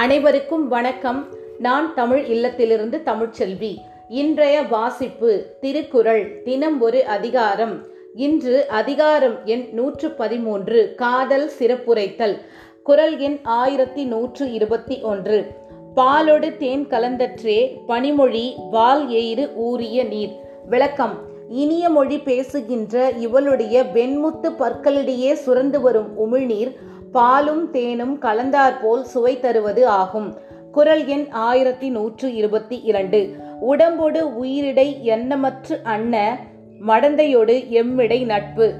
அனைவருக்கும் வணக்கம். நான் தமிழ் இல்லத்திலிருந்து தமிழ்ச்செல்வி. இன்றைய வாசிப்பு திருக்குறள் தினம் ஒரு அதிகாரம். இன்று அதிகாரம் எண் நூற்று பதிமூன்று காதல் சிறப்புரைத்தல். குரல் எண் ஆயிரத்தி நூற்று இருபத்தி ஒன்று. பாலொடு தேன் கலந்தற்றே பனிமொழி வால் எயிறு ஊறிய நீர். விளக்கம் இனிய மொழி பேசுகின்ற இவளுடைய வெண்முத்து பற்களிடையே சுரந்து வரும் உமிழ்நீர் பாலும் தேனும் கலந்தாற்போல் சுவை தருவது ஆகும். குரல் எண் ஆயிரத்தி நூற்று இருபத்தி இரண்டு. உடம்போடு உயிரிடை எண்ணமற்று அன்ன மடந்தையோடு எம்மிடை நட்பு.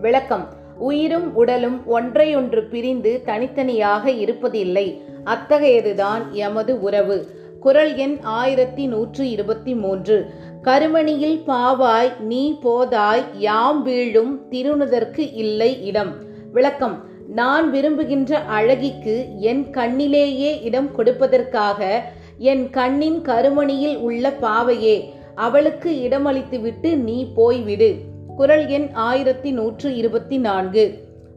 விளக்கம். உயிரும் உடலும் ஒன்றையொன்று பிரிந்து தனித்தனியாக இருப்பதில்லை. அத்தகையதுதான் எமது உறவு. குரல் எண் ஆயிரத்தி நூற்று இருபத்தி மூன்று. கருமணியில் பாவாய் நீ போதாய் யாம் வீழும் திருணுதற்கு இல்லை இடம். விளக்கம். நான் விரும்புகின்ற அழகிக்கு என் கண்ணிலேயே இடம் கொடுப்பதற்காக என் கண்ணின் கருமணியில் உள்ள பாவையே அவளுக்கு இடமளித்துவிட்டு நீ போய்விடு. குரல் எண் ஆயிரத்தி நூற்று இருபத்தி நான்கு.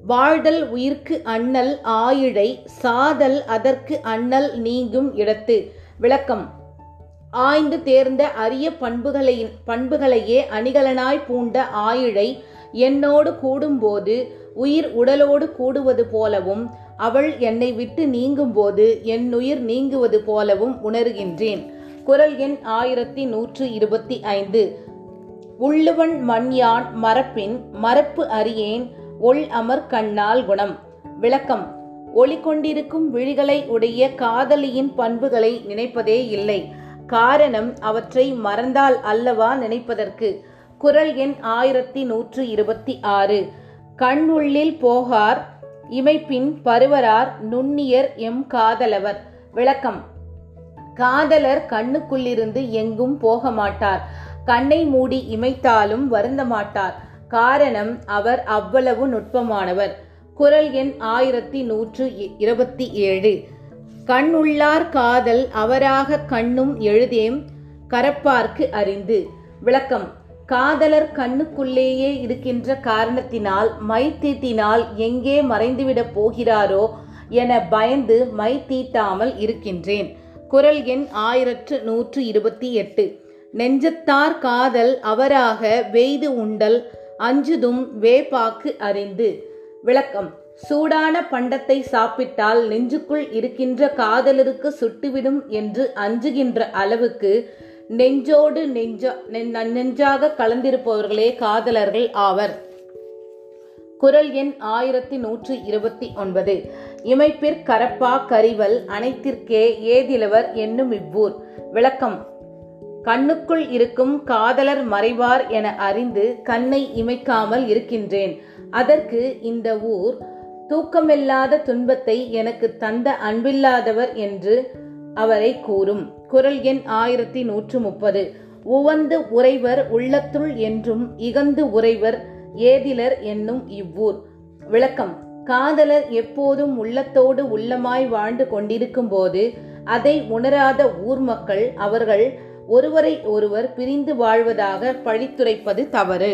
வாழ்தல் உயிர்க்கு அண்ணல் ஆயிழை சாதல் அதற்கு அண்ணல் நீங்கும் இடத்து விளக்கம். ஆய்ந்து தேர்ந்த அரிய பண்புகளை பண்புகளையே அணிகலனாய் பூண்ட ஆயிழை என்னோடு கூடும்போது உயிர் உடலோடு கூடுவது போலவும் அவள் என்னை விட்டு நீங்கும்போது என் உயிர் நீங்குவது போலவும் உணர்கின்றேன். குரல் எண் ஆயிரத்தி நூற்று இருபத்தி ஐந்து. உள்ளுவன் மண்யான் மரப்பின் மரப்பு அறியேன் ஒள் அமர் கண்ணால் குணம். விளக்கம். ஒளி கொண்டிருக்கும் விழிகளை உடைய காதலியின் பண்புகளை நினைப்பதே இல்லை. காரணம் அவற்றை மறந்தால் அல்லவா நினைப்பதற்கு? குரல் எண் ஆயிரத்தி நூற்று இருபத்தி ஆறு. கண்ணுள்ளில் போகார் இமைப்பின் பருவரார் நுண்ணியர் எம் காதலவர். விளக்கம். காதலர் கண்ணுக்குள்ளிருந்து எங்கும் போக மாட்டார் கண்ணை மூடி இமைத்தாலும் வருந்த மாட்டார் காரணம் அவர் அவ்வளவு நுட்பமானவர். குரல் எண் ஆயிரத்தி நூற்று இருபத்தி ஏழு. கண் உள்ளார் காதல் அவராக கண்ணும் எழுதேம் கரப்பார்க்கு அறிந்து. விளக்கம். காதலர் கண்ணுக்குள்ளேயே இருக்கின்ற காரணத்தினால் மை தீட்டினால் எங்கே மறைந்துவிடப் போகிறாரோ என பயந்து மை தீட்டாமல் இருக்கின்றேன். குரல் எண் ஆயிரத்து நூற்று இருபத்தி எட்டு. நெஞ்சத்தார் காதல் அவராக வெய்து உண்டல் அஞ்சுதும் வேப்பாக்கு அறிந்து. விளக்கம். சூடான பண்டத்தை சாப்பிட்டால் நெஞ்சுக்குள் இருக்கின்ற காதலருக்கு சுட்டுவிடும் என்று அஞ்சுகின்ற அளவுக்கு நெஞ்சோடு நெஞ்ச நெஞ்சாக கலந்திருப்பவர்களே காதலர்கள் ஆவர். குரல் எண் ஆயிரத்தி நூற்று இருபத்தி ஒன்பது. இமைப்பிற் கரப்பா கரிவல் அனைத்திற்கே ஏதிலவர் என்னும் இவ்வூர். விளக்கம். கண்ணுக்குள் இருக்கும் காதலர் மறைவார் என அறிந்து கண்ணை இமைக்காமல் இருக்கின்றேன். அதற்கு இந்த ஊர் தூக்கமில்லாத துன்பத்தை எனக்கு தந்த அன்பில்லாதவர் என்று அவரை கூறும். குரல் எண் ஆயிரத்தி நூற்று முப்பது. உவந்து உறைவர் உள்ளத்துள் என்றும் இகந்து உறைவர் ஏதிலர் என்னும் இவ்வூர். விளக்கம். காதலர் எப்போதும் உள்ளத்தோடு உள்ளமாய் வாழ்ந்து கொண்டிருக்கும் போது அதை உணராத ஊர் மக்கள் அவர்கள் ஒருவரை ஒருவர் பிரிந்து வாழ்வதாக பழித்துரைப்பது தவறு.